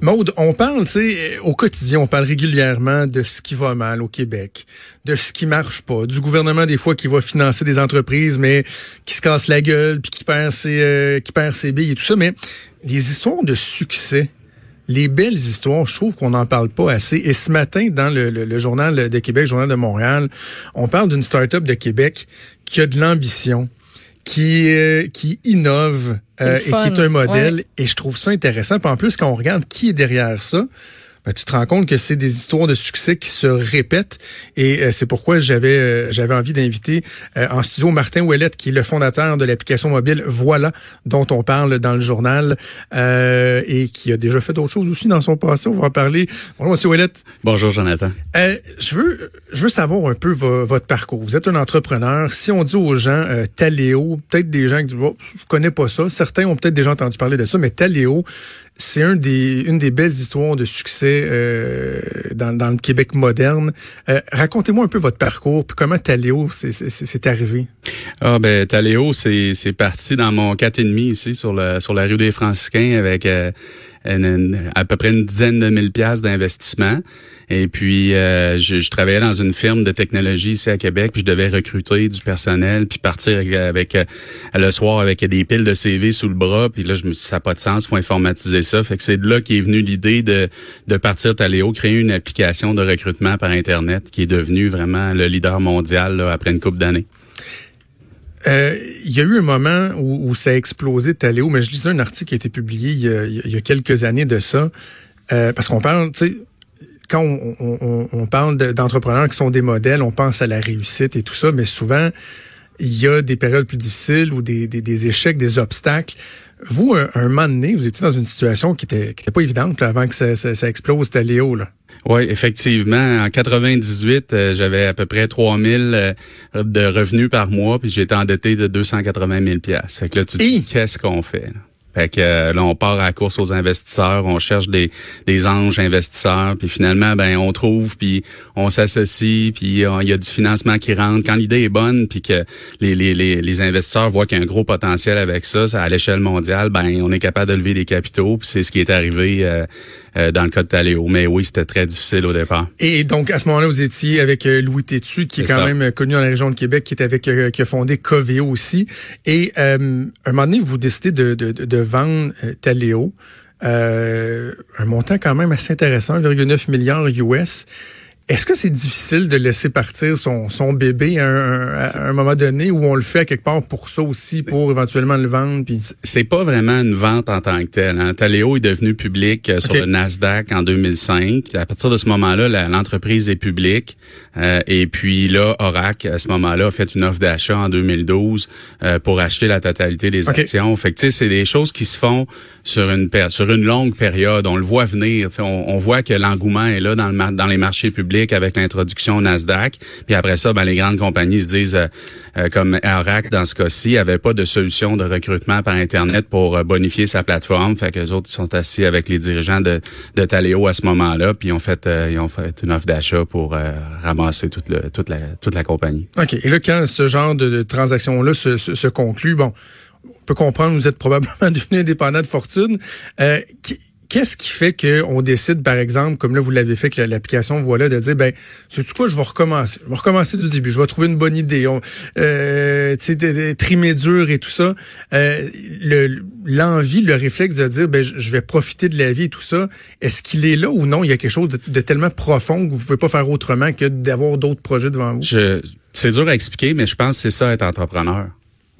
Maude, on parle, tu sais, au quotidien, on parle régulièrement de ce qui va mal au Québec, de ce qui marche pas, du gouvernement des fois qui va financer des entreprises mais qui se casse la gueule puis qui perd ses euh, qui perd billes et tout ça, mais les histoires de succès les belles histoires, je trouve qu'on n'en parle pas assez. Et ce matin, dans le, le, journal de Québec, le journal de Montréal, on parle d'une start-up de Québec qui a de l'ambition, qui euh, qui innove euh, et qui est un modèle. Et je trouve ça intéressant. Puis en plus, quand on regarde qui est derrière ça, ben, tu te rends compte que c'est des histoires de succès qui se répètent et euh, c'est pourquoi j'avais euh, j'avais envie d'inviter euh, en studio Martin Ouellette qui est le fondateur de l'application mobile Voilà dont on parle dans le journal et qui a déjà fait d'autres choses aussi dans son passé. On va en parler. Bonjour Monsieur Ouellette. Bonjour Jonathan. je veux je veux savoir un peu votre parcours. Vous êtes un entrepreneur. Si on dit aux gens Taléo, peut-être des gens qui disent bon, je connais pas ça. Certains ont peut-être déjà entendu parler de ça, mais Taléo, c'est un des, une des belles histoires de succès euh, dans, dans, le Québec moderne. Euh, racontez-moi un peu votre parcours, puis comment Taléo c'est arrivé. Ah ben Taléo, c'est parti dans mon quatre et demi ici sur la sur la rue des Franciscains avec euh, à peu près une dizaine de mille pièces d'investissement. Et puis, euh, je, je, travaillais dans une firme de technologie ici à Québec, puis je devais recruter du personnel, puis partir avec, euh, le soir avec des piles de CV sous le bras. Puis là, je me suis ça n'a pas de sens, faut informatiser ça. Fait que c'est de là qu'est venue l'idée de, de partir Taléo, créer une application de recrutement par Internet qui est devenue vraiment le leader mondial après une couple d'années. Euh, il y a eu un moment où, ça a explosé Taléo, mais je lisais un article qui a été publié il y a, quelques années de ça, euh, parce qu'on parle, tu sais, quand on, parle d'entrepreneurs qui sont des modèles, on pense à la réussite et tout ça, mais souvent, il y a des périodes plus difficiles ou des, des, échecs, des obstacles. Vous, un, un, moment donné, vous étiez dans une situation qui était, qui était pas évidente avant que ça, ça, ça explose Taléo. Là. Oui, effectivement. En 98, euh, j'avais à peu près 3000 euh, de revenus par mois, puis j'étais endetté de 280 000 pièces. Fait que là, tu te dis, qu'est-ce qu'on fait? Fait que euh, là, on part à la course aux investisseurs, on cherche des, des anges investisseurs, puis finalement, ben on trouve, puis on s'associe, puis il y a du financement qui rentre. Quand l'idée est bonne, puis que les, les, les, les investisseurs voient qu'il y a un gros potentiel avec ça, ça à l'échelle mondiale, ben on est capable de lever des capitaux, puis c'est ce qui est arrivé euh, euh, dans le cas de Taléo. Mais oui, c'était très difficile au départ. Et donc, à ce moment-là, vous étiez avec Louis Tétu, qui est, quand même connu dans la région de Québec, qui est avec qui a fondé Coveo aussi. Et à un moment donné, vous décidez de, de, de vendre euh, Taléo. Euh, un montant quand même assez intéressant, 1,9 milliard US. Est-ce que c'est difficile de laisser partir son, son bébé à un, moment donné ou on le fait quelque part pour ça aussi, pour éventuellement le vendre? Puis... C'est pas vraiment une vente en tant que telle. Hein. Taléo est devenu public euh, sur le Nasdaq en 2005. À partir de ce moment-là, l'entreprise est publique. Euh, et puis là, Oracle, à ce moment-là, a fait une offre d'achat en 2012 euh, pour acheter la totalité des actions. Fait que, c'est des choses qui se font sur une sur une longue période. On le voit venir. On, on, voit que l'engouement est là dans, le, dans les marchés publics avec l'introduction Nasdaq. Puis après ça, ben, les grandes compagnies se disent, euh, euh, comme Arac dans ce cas-ci, avait pas de solution de recrutement par Internet pour euh, bonifier sa plateforme. Fait que les autres sont assis avec les dirigeants de, de Taléo à ce moment-là, puis ils ont fait, ils ont fait une offre d'achat pour ramasser toute, le, toute, la, toute la compagnie. OK. Et là, quand ce genre de, transaction-là se, se, conclut, bon, on peut comprendre, vous êtes probablement devenu indépendant de fortune. Qu'est-ce qui fait qu'on décide, par exemple, comme là vous l'avez fait avec l'application Voilà, de dire ben, c'est quoi, je vais recommencer, je vais recommencer du début, je vais trouver une bonne idée, euh, tu sais, trimer dur et tout ça. Euh, l'envie, le, réflexe de dire ben, je vais profiter de la vie et tout ça, est-ce qu'il est là ou non? Il y a quelque chose de, tellement profond que vous pouvez pas faire autrement que d'avoir d'autres projets devant vous. c'est dur à expliquer, mais je pense que c'est ça être entrepreneur.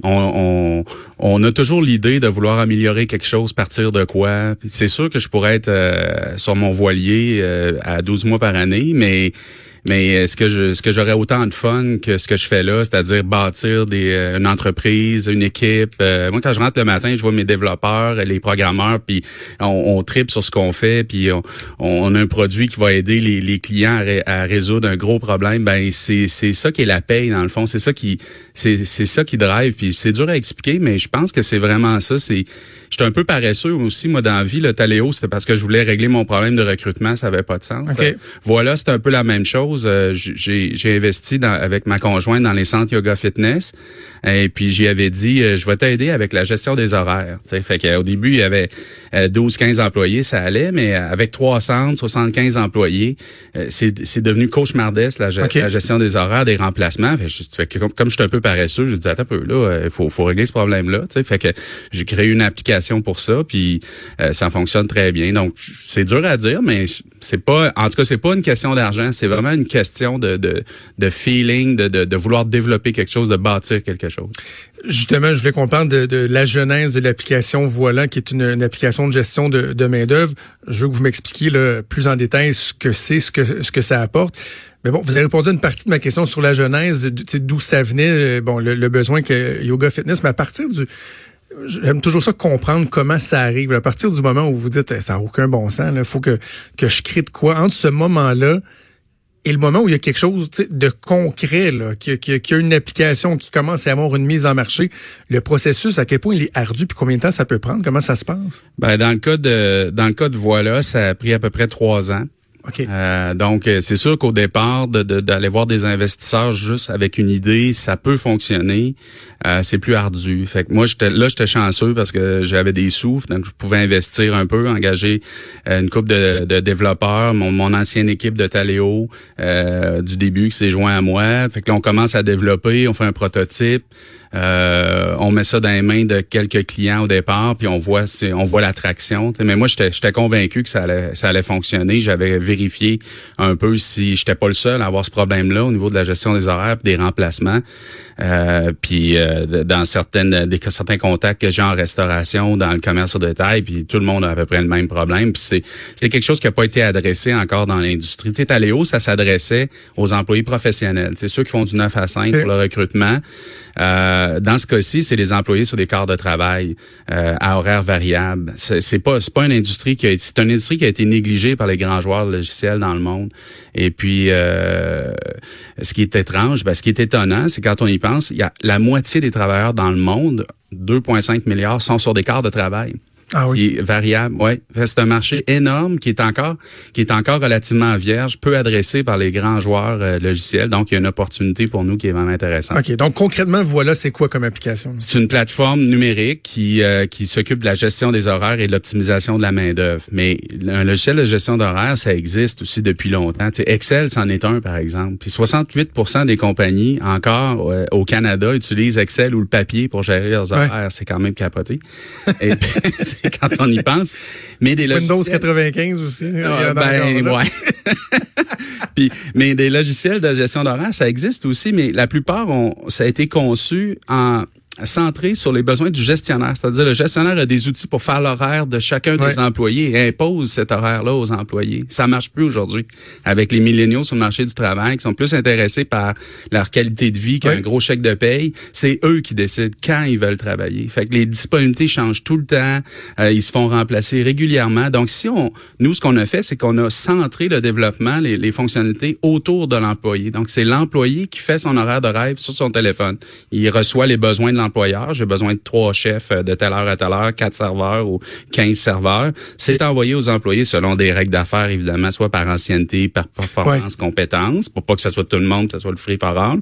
On, on, a toujours l'idée de vouloir améliorer quelque chose, partir de quoi. C'est sûr que je pourrais être euh, sur mon voilier euh, à 12 mois par année, mais mais ce que je, ce que j'aurais autant de fun que ce que je fais là, c'est-à-dire bâtir des, euh, une entreprise, une équipe. Euh, moi, quand je rentre le matin, je vois mes développeurs, les programmeurs, puis on, on tripe sur ce qu'on fait, puis on, on, a un produit qui va aider les, les clients à, résoudre un gros problème. Ben c'est c'est ça qui est la paye dans le fond. C'est ça qui c'est c'est ça qui drive. Puis c'est dur à expliquer, mais je pense que c'est vraiment ça. C'est j'étais un peu paresseux aussi moi dans la vie. Le Taléo, c'était parce que je voulais régler mon problème de recrutement, ça avait pas de sens. Voilà, c'est un peu la même chose. Euh, j'ai j'ai investi dans, avec ma conjointe dans les centres yoga fitness. Et puis j'y avais dit, euh, je vais t'aider avec la gestion des horaires. T'sais. Fait qu'au début, il y avait 12-15 euh, employés, ça allait, mais avec 300, 75 employés, c'est devenu cauchemardesque la, la, gestion des horaires, des remplacements. Fait, que, comme, comme je suis un peu paresseux, je dis attends un peu là, il faut, faut régler ce problème-là. Fait que j'ai créé une application pour ça, puis ça fonctionne très bien. Donc c'est dur à dire, mais c'est pas, en tout cas, c'est pas une question d'argent, c'est vraiment une question de, de, de feeling, de, de, de vouloir développer quelque chose, de bâtir quelque chose? Justement, je voulais qu'on parle de, la genèse de l'application Voilà, qui est une, application de gestion de, de main-d'œuvre. Je veux que vous m'expliquiez plus en détail ce que c'est, ce que, ce que ça apporte. Mais bon, vous avez répondu à une partie de ma question sur la genèse, d'où ça venait, euh, bon, le, besoin que Yoga Fitness, mais à partir du, J'aime toujours ça comprendre comment ça arrive. À partir du moment où vous dites ça n'a aucun bon sens, il faut que, que je crée de quoi. Entre ce moment-là et le moment où il y a quelque chose de concret, qu'il y, a une application qui commence à avoir une mise en marché, le processus, à quel point il est ardu, puis combien de temps ça peut prendre, comment ça se passe? Ben, dans le cas de dans le cas de Voilà, ça a pris à peu près trois ans. Euh, donc, euh, c'est sûr qu'au départ, d'aller voir des investisseurs juste avec une idée, ça peut fonctionner. Euh, c'est plus ardu. Fait que moi, j'étais là, j'étais chanceux parce que j'avais des sous, donc je pouvais investir un peu, engager une couple de, de développeurs, mon, mon, ancienne équipe de Taléo du début qui s'est joint à moi. Fait que là, on commence à développer, on fait un prototype. Euh, on met ça dans les mains de quelques clients au départ, puis on voit on voit l'attraction. Mais moi, j'étais convaincu que ça allait, ça allait fonctionner. J'avais vérifié un peu si j'étais pas le seul à avoir ce problème-là au niveau de la gestion des horaires des remplacements. Euh, puis euh, dans certaines des certains contacts que j'ai en restauration, dans le commerce au détail, puis tout le monde a à peu près le même problème. Puis c'est c'est quelque chose qui a pas été adressé encore dans l'industrie. Tu sais, Taléo, ça s'adressait aux employés professionnels. C'est ceux qui font du 9 à 5 pour le recrutement. Euh, dans ce cas-ci, c'est les employés sur des quarts de travail euh, à horaires variables. C'est pas c'est pas une industrie qui a c'est une industrie qui a été négligée par les grands joueurs logiciels dans le monde. Et puis euh, ce qui est étrange, ben, ce qui est étonnant, c'est quand on y pense, il y a la moitié des travailleurs dans le monde, 2,5 milliards, sont sur des quarts de travail. Ah oui. variable, ouais. C'est un marché énorme qui est encore qui est encore relativement vierge, peu adressé par les grands joueurs euh, logiciels. Donc il y a une opportunité pour nous qui est vraiment intéressante. OK, donc concrètement voilà, c'est quoi comme application? C'est une plateforme numérique qui euh, qui s'occupe de la gestion des horaires et de l'optimisation de la main-d'œuvre. Mais un logiciel de gestion d'horaires, ça existe aussi depuis longtemps. Excel, c'en est un par exemple. Puis 68 des compagnies encore euh, au Canada utilisent Excel ou le papier pour gérer leurs horaires, c'est quand même capoté. et quand on y pense. Mais des Windows 95 aussi. Ah, ben, ouais. Puis, mais des logiciels de gestion d'horaire, ça existe aussi, mais la plupart ont, ça a été conçu en centré sur les besoins du gestionnaire. C'est-à-dire, le gestionnaire a des outils pour faire l'horaire de chacun des employés et impose cet horaire-là aux employés. Ça marche plus aujourd'hui avec les milléniaux sur le marché du travail qui sont plus intéressés par leur qualité de vie qu'un gros chèque de paye. C'est eux qui décident quand ils veulent travailler. Fait que les disponibilités changent tout le temps. Euh, ils se font remplacer régulièrement. Donc, si on, nous, ce qu'on a fait, c'est qu'on a centré le développement, les, les fonctionnalités autour de l'employé. Donc, c'est l'employé qui fait son horaire de rêve sur son téléphone. Il reçoit les besoins de l'employé j'ai besoin de trois chefs euh, de telle heure à telle heure, quatre serveurs ou quinze serveurs. C'est envoyé aux employés selon des règles d'affaires, évidemment, soit par ancienneté, par performance, compétence, pour pas que ce soit tout le monde, que ce soit le free for all.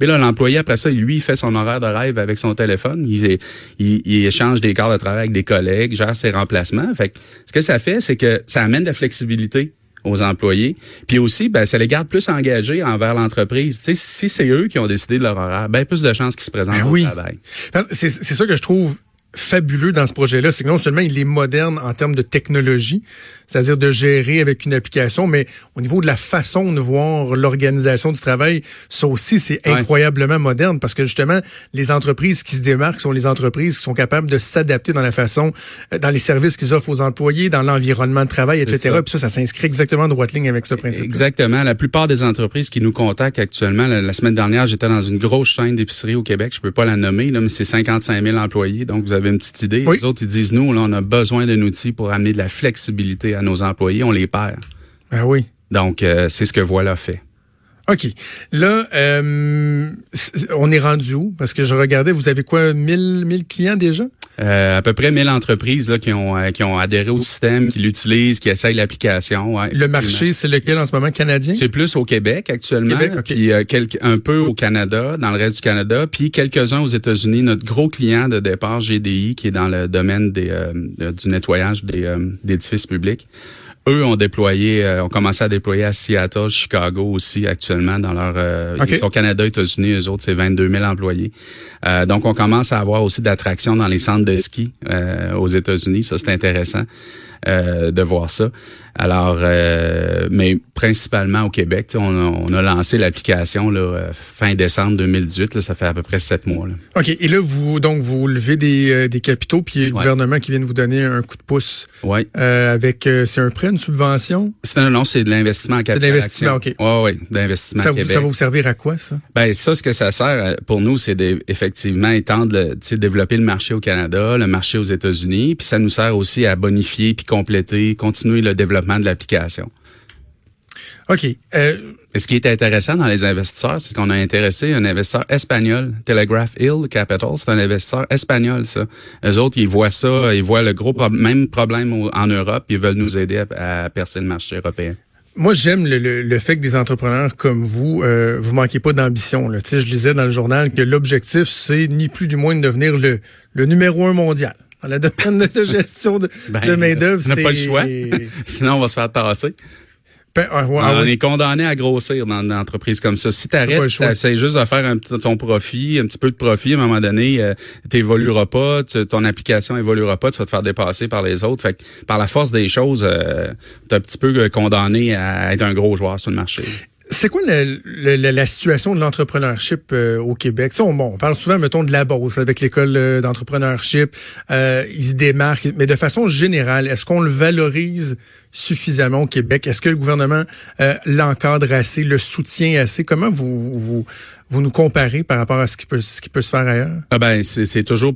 Mais là, l'employé, après ça, lui, il fait son horaire de rêve avec son téléphone. Il, il, échange des quarts de travail avec des collègues, gère ses remplacements. Fait que, ce que ça fait, c'est que ça amène de la flexibilité aux employés. Puis aussi, ben, ça les garde plus engagés envers l'entreprise. Tu sais, si c'est eux qui ont décidé de leur horaire, ben plus de chances qu'ils se présentent ben au travail. C'est ça que je trouve fabuleux dans ce projet-là, c'est que non seulement il est moderne en termes de technologie, c'est-à-dire de gérer avec une application, mais au niveau de la façon de voir l'organisation du travail, ça aussi, c'est incroyablement moderne parce que justement, les entreprises qui se démarquent sont les entreprises qui sont capables de s'adapter dans la façon, euh, dans les services qu'ils offrent aux employés, dans l'environnement de travail, etc. Ça. Puis ça, ça s'inscrit exactement en droite ligne avec ce principe. Exactement. La plupart des entreprises qui nous contactent actuellement, la, semaine dernière, j'étais dans une grosse chaîne d'épicerie au Québec, je peux pas la nommer, là, mais c'est 55 000 employés, donc vous avez une petite idée. Les autres, ils disent, nous, là, on a besoin d'un outil pour amener de la flexibilité à nos employés, on les perd. Ben oui. Donc, euh, c'est ce que Voilà fait. OK. Là, euh, on est rendu où? Parce que je regardais, vous avez quoi, 1000, 1000 clients déjà? Euh, à peu près 1000 entreprises là, qui, ont, euh, qui ont adhéré au système, qui l'utilisent, qui essayent l'application. Ouais, le marché, c'est lequel en ce moment, canadien? C'est plus au Québec actuellement, Québec, puis euh, un peu au Canada, dans le reste du Canada, puis quelques-uns aux États-Unis. Notre gros client de départ, GDI, qui est dans le domaine des, du nettoyage des, d'édifices publics. Eux ont déployé, euh, ont commencé à déployer à Seattle, Chicago aussi actuellement dans leur euh, ils sont Canada, États-Unis, eux autres c'est 22 000 employés. Euh, donc on commence à avoir aussi d'attractions dans les centres de ski euh, aux États-Unis, ça c'est intéressant de voir ça. Alors, euh, mais principalement au Québec, on a, on a lancé l'application là, euh, fin décembre 2018. Là, ça fait à peu près sept mois. Là. OK. Et là, vous donc vous levez des, euh, des capitaux, puis le gouvernement qui vient de vous donner un coup de pouce. Oui. Euh, avec c'est un prêt, une subvention? C'est un non, c'est de l'investissement en capital. C'est de l'investissement, OK. Oui, oui, d'investissement ça, Québec. ça va vous servir à quoi, ça? Ben ça, ce que ça sert pour nous, c'est effectivement étendre, le, développer le marché au Canada, le marché aux États-Unis, puis ça nous sert aussi à bonifier puis compléter, continuer le développement de l'application. OK. Euh, ce qui est intéressant dans les investisseurs, c'est qu'on a intéressé un investisseur espagnol, Telegraph Hill Capital. C'est un investisseur espagnol, ça. Les autres, ils voient ça, ils voient le gros même problème en Europe. Ils veulent nous aider à, percer le marché européen. Moi, j'aime le, le, fait que des entrepreneurs comme vous, euh, vous manquez pas d'ambition. Tu sais, je lisais dans le journal que l'objectif, c'est ni plus du moins de devenir le, le numéro un mondial. Dans le domaine de gestion de, ben, de main-d'œuvre, c'est. pas le choix. Sinon, on va se faire tasser. Ben, ah, on est condamné à grossir dans une entreprise comme ça. Si tu arrêtes, juste de faire un, ton profit, un petit peu de profit, à un moment donné, euh, tu évolueras pas, ton application évoluera pas, tu vas te faire dépasser par les autres. Fait que, par la force des choses, euh, tu es un petit peu condamné à être un gros joueur sur le marché. C'est quoi la, la, situation de l'entrepreneurship euh, au Québec? on, bon, on parle souvent, mettons, de la bourse avec l'école euh, d'entrepreneurship. Euh, ils se démarquent. Mais de façon générale, est-ce qu'on le valorise suffisamment au Québec? Est-ce que le gouvernement euh, l'encadre assez, le soutient assez? Comment vous, vous, vous nous comparez par rapport à ce qui peut, ce qui peut se faire ailleurs? Ah ben, c'est toujours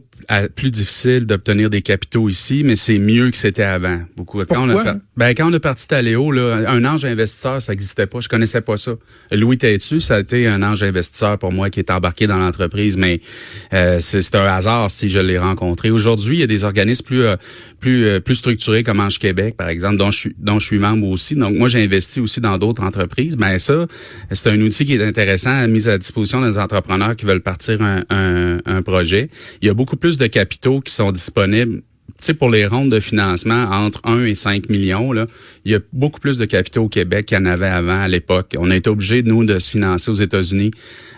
plus difficile d'obtenir des capitaux ici, mais c'est mieux que c'était avant. Beaucoup. Quand on a, ben, quand on est parti Taléo, là, un ange investisseur, ça n'existait pas. Je connaissais pas ça. Louis Tétu, ça a été un ange investisseur pour moi qui est embarqué dans l'entreprise, mais euh, c'est un hasard si je l'ai rencontré. Aujourd'hui, il y a des organismes plus euh, plus euh, plus structurés comme Ange Québec, par exemple, dont je suis dont je suis membre aussi. Donc moi, j'ai investi aussi dans d'autres entreprises. Mais ça, c'est un outil qui est intéressant, mis à disposition des entrepreneurs qui veulent partir un, un, un projet. Il y a beaucoup plus de capitaux qui sont disponibles sais, pour les rondes de financement entre 1 et 5 millions, là, il y a beaucoup plus de capitaux au Québec qu'il y en avait avant à l'époque. On a été obligé, nous, de se financer aux États-Unis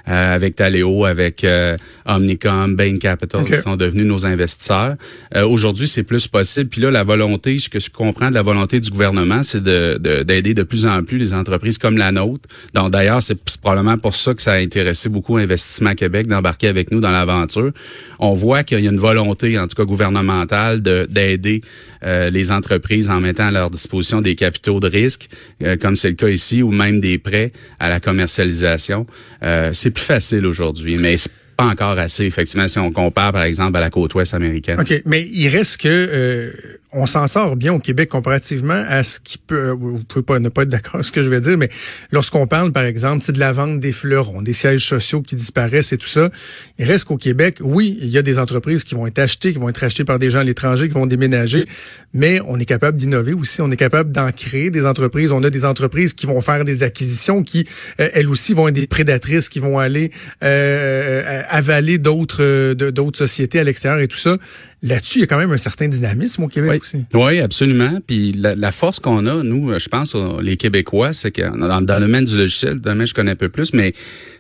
euh, avec Taleo, avec euh, Omnicom, Bain Capital, qui sont devenus nos investisseurs. Euh, aujourd'hui, c'est plus possible. Puis là, la volonté, ce que je comprends de la volonté du gouvernement, c'est de, d'aider de, plus en plus les entreprises comme la nôtre. Donc, d'ailleurs, c'est probablement pour ça que ça a intéressé beaucoup Investissement Québec d'embarquer avec nous dans l'aventure. On voit qu'il y a une volonté, en tout cas gouvernementale, de, d'aider les entreprises en mettant à leur disposition des capitaux de risque, comme c'est le cas ici, ou même des prêts à la commercialisation. c'est plus facile aujourd'hui, mais c'est pas encore assez, effectivement, si on compare, par exemple, à la côte ouest américaine. OK, mais il reste que euh, on s'en sort bien au Québec comparativement à ce qui peut, vous pouvez pas ne pas être d'accord avec ce que je vais dire, mais lorsqu'on parle, par exemple, de la vente des fleurons, des sièges sociaux qui disparaissent et tout ça, il reste qu'au Québec, oui, il y a des entreprises qui vont être achetées, qui vont être achetées par des gens à l'étranger, qui vont déménager, mais on est capable d'innover aussi, on est capable d'en créer des entreprises. On a des entreprises qui vont faire des acquisitions, qui, euh, elles aussi, vont être des prédatrices, qui vont aller euh, avaler d'autres d'autres sociétés à l'extérieur et tout ça là-dessus, il y a quand même un certain dynamisme au Québec aussi. Oui, absolument. Puis la, force qu'on a, nous, je pense, les Québécois, c'est que dans, dans, le domaine du logiciel, domaine je connais un peu plus, mais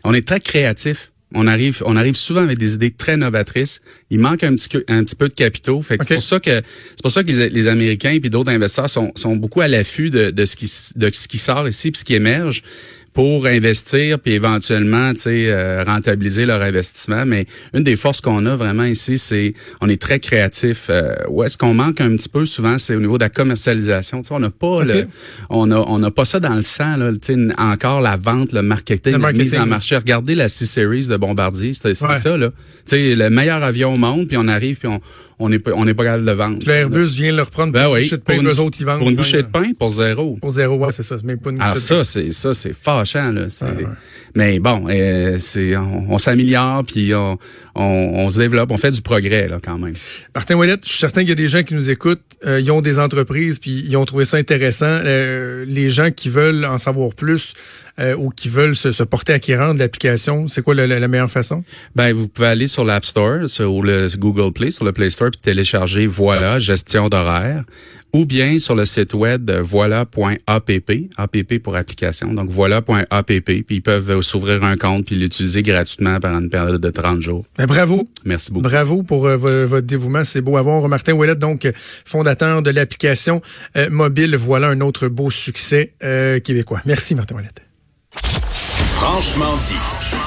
on est très créatifs. On arrive, on arrive souvent avec des idées très novatrices. Il manque un petit, un petit peu de capitaux. Fait c'est pour ça que c'est pour ça que les, les Américains puis d'autres investisseurs sont, sont beaucoup à l'affût de, de ce qui de ce qui sort ici puis ce qui émerge pour investir puis éventuellement tu sais euh, rentabiliser leur investissement. Mais une des forces qu'on a vraiment ici c'est on est très créatif. Euh, où est-ce qu'on manque un petit peu souvent c'est au niveau de la commercialisation. Tu sais on n'a pas le on a on n'a pas ça dans le sang là tu sais encore la vente le marketing, la mise en marché. Regardez la C-series de Bombardier c'est ça là. Tu sais le meilleur avion au monde puis on arrive puis on on n'est pas, on n'est pas capable de vendre. Le Airbus vient leur prendre ben pour une bouchée de pain, eux autres, ils vendent. Pour une bouchée de pain, pour zéro. Pour zéro, ouais, c'est ça. Même pas une Alors ça, c'est, ça, c'est fâchant, là. Mais bon, euh, c'est, on, s'améliore, puis on, on, se développe, on fait du progrès, là, quand même. Martin Ouellette, je suis certain qu'il y a des gens qui nous écoutent, euh, ils ont des entreprises, puis ils ont trouvé ça intéressant. Euh, les gens qui veulent en savoir plus, euh, ou qui veulent se, se porter acquérant de l'application, c'est quoi la, la, meilleure façon? Ben, vous pouvez aller sur l'App Store ou le Google Play, sur le Play Store, puis télécharger Voilà, gestion d'horaire, ou bien sur le site web voilà.app, app pour application, donc voilà.app, puis ils peuvent s'ouvrir un compte puis l'utiliser gratuitement pendant une période de 30 jours. Ben, bravo. Merci beaucoup. Bravo pour euh, votre dévouement, c'est beau à voir. Martin Ouellet, donc fondateur de l'application euh, mobile, voilà un autre beau succès québécois. Merci Martin Ouellet. Franchement dit.